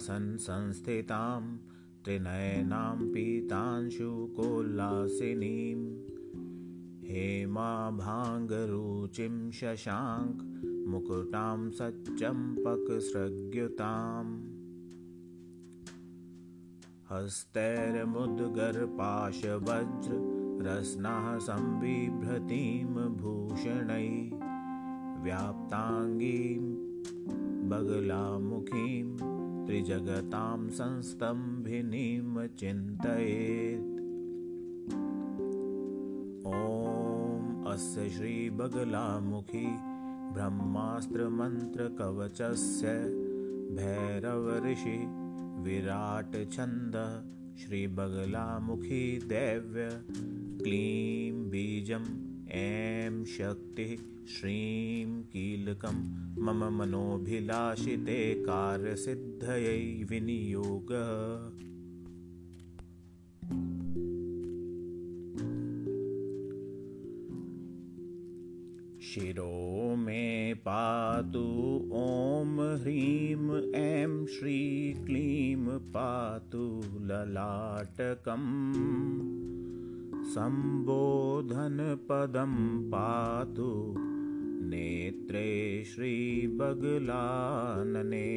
पद्मासन् संस्थितां त्रिनयनां पीतांशुकोल्लासिनीं हेमाभाङ्गरुचिं शशाङ्कमुकुटां सच्चम्पकसृग्युताम् हस्तैर्मुद्गर्पाशवज्ररस्नाः संबिभ्रतीं भूषणैः व्याप्ताङ्गीं बगलामुखीं त्रिजगतां संस्तम्भिनीं चिन्तयेत्। ॐ अस्य श्रीबगलामुखी ब्रह्मास्त्रमन्त्रकवचस्य भैरवऋषि विराटछन्दः श्रीबगलामुखी दैव्य क्लीं बीजम् ऐं शक्तिः श्रीं कीलकं मम मनोभिलाषिते कार्यसिद्धयै विनियोगः। शिरो मे पातु ॐ ह्रीं ऐं श्री क्लीं पातु ललाटकम् सम्बोधनपदं पातु। नेत्रे श्रीबगलानने।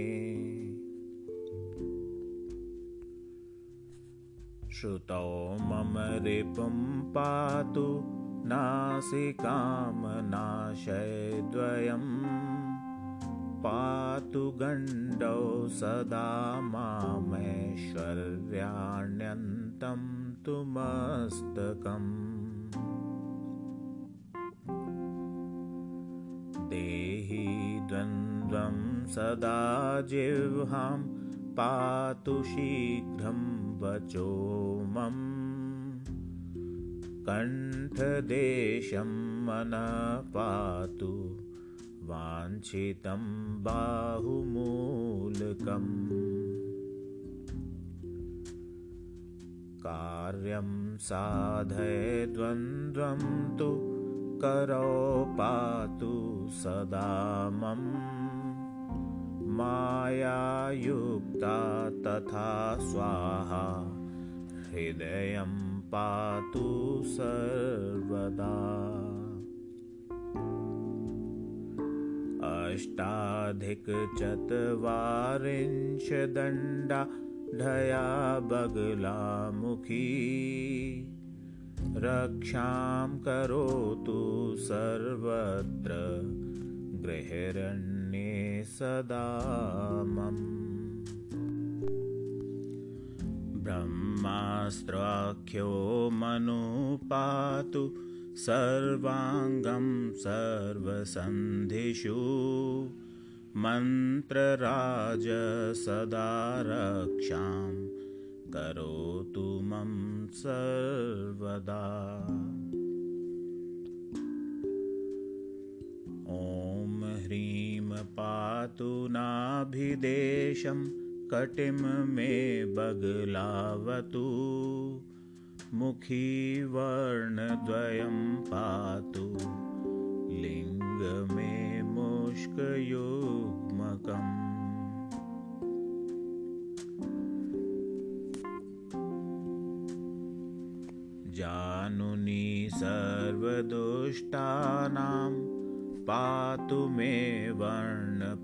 श्रुतौ मम रिपुं पातु नासिकामनाशयद्वयम् पातु गण्डौ सदा मामैश्वर्याण्यन्तं तु मस्तकम् देहि द्वन्द्वं सदा जिह्वां पातु शीघ्रं वचो मम कण्ठदेशं मनः पातु वाञ्छितं बाहुमूलकम् कार्यं साधय द्वन्द्वं तु करौ पातु सदा मम मायायुक्ता तथा स्वाहा हृदयं पातु सर्वदा। अष्टाधिकचत्वारिंशदण्डा ढया बगलामुखी। रक्षां करोतु सर्वत्र गृहरण्ये सदा मम। ब्रह्मास्त्राख्यो मनु पातु सर्वाङ्गं सर्वसन्धिषु मन्त्रराज सदा रक्षां करोतु मम सर्वदा। ॐ ह्रीं पातु नाभिदेशं कटिं मे बगलावतु। मुखी वर्णद्वयं पातु लिङ्ग मे मुष्कयुग्मकम् जानुनी सर्वदुष्टानां पातु मे वर्णपञ्चकम्।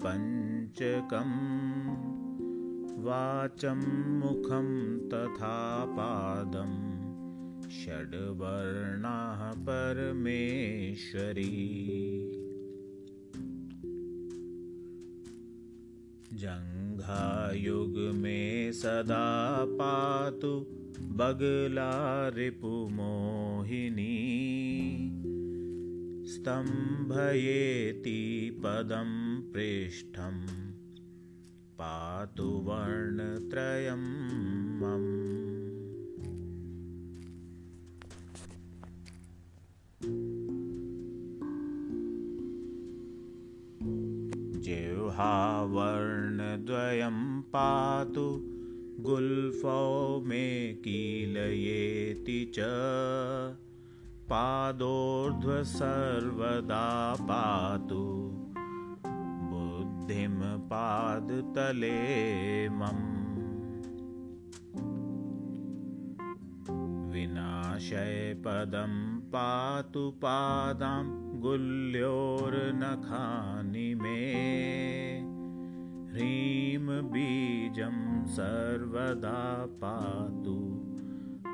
वाचं मुखं तथा पादं षड्वर्णाः परमेश्वरी जङ्घायुग मे सदा पातु बगला रिपुमोहिनी स्तम्भयेति पदं पृष्ठं पातु वर्णत्रयं मम जिह्वावर्णद्वयं पातु गुल्फौ मे कीलयेति च। पादोर्ध्व सर्वदा पातु बुद्धिं पादतले मम। विनाशयपदं पातु पादां गुल्योर्नखानि मे ह्रीं बीजं सर्वदा पातु।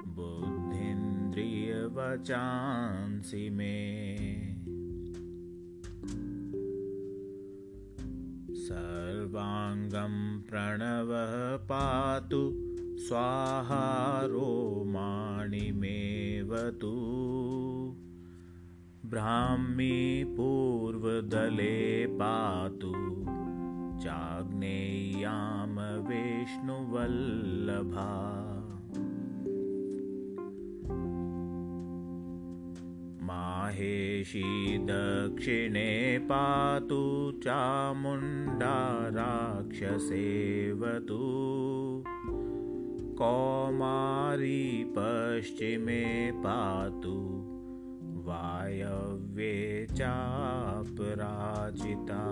बुद्धिन्द्रियवचांसि मे। सर्वाङ्गं प्रणवः पातु स्वाहारोमाणिमेवतु ब्राह्मी पूर्वदले पातु विष्णुवल्लभा माहेशी दक्षिणे पातु चामुण्डा राक्षसेवतु। कौमारी पश्चिमे पातु वायव्ये चापराजिता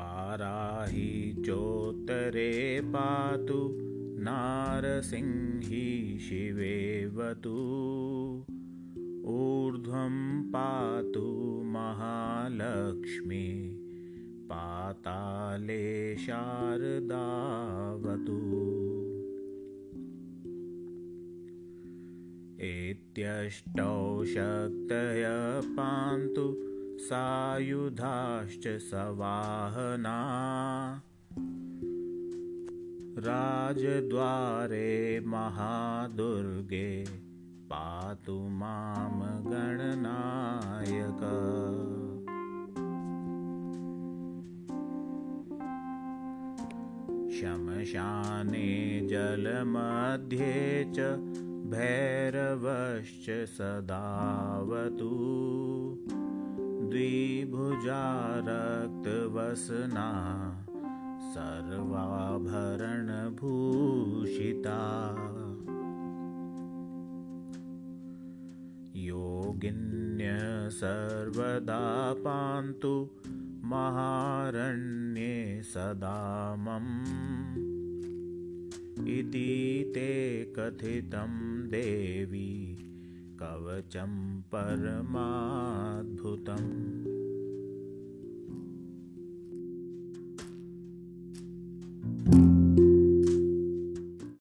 वाराही चोत्तरे पातु नारसिंही शिवेवतु ऊर्ध्वं पातु महालक्ष्मी पाताले शारदावतु एत्यष्टौ शक्तय पान्तु सायुधाश्च सवाहना। राजद्वारे महादुर्गे पातु मां गणनायक। शमशाने जलमध्ये च भैरवश्च सदावतु द्विभुजा रक्तवसना सर्वाभरणभूषिता। योगिन्य सर्वदा पान्तु महारण्ये सदा मम इति ते कथितं देवी कवचं परमाद्भुतम्